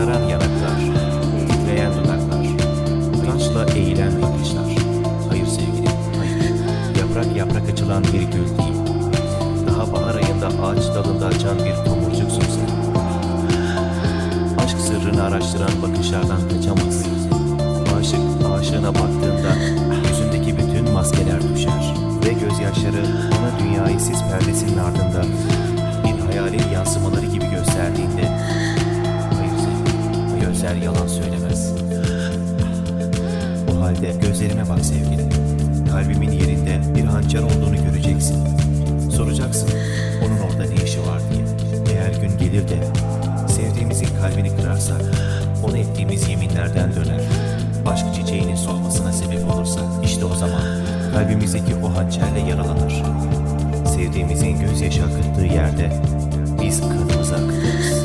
Kızaran yanaklar, titreyen dudaklar, utançla eğilen bakışlar. Hayır sevgilim, hayır. Yaprak yaprak açılan bir gül değil. Daha bahar ayında ağaç dalında açan bir tomurcuksun sen. Aşk sırrını araştıran bakışlardan kaçamazsın. Aşık aşığına baktığında yüzündeki bütün maskeler düşer. Ve gözyaşları ona dünyayı sis perdesinin ardından söylemez. O halde gözlerime bak sevgilim. Kalbimin yerinde bir hançer olduğunu göreceksin. Soracaksın onun orada ne işi var diye. Eğer gün gelir de sevdiğimizin kalbini kırarsak, ona ettiğimiz yeminlerden döner. Aşk çiçeğinin solmasına sebep olursak işte o zaman kalbimizdeki o hançerle yaralanır. Sevdiğimizin gözyaşı akıttığı yerde biz kanımızı akıtırız.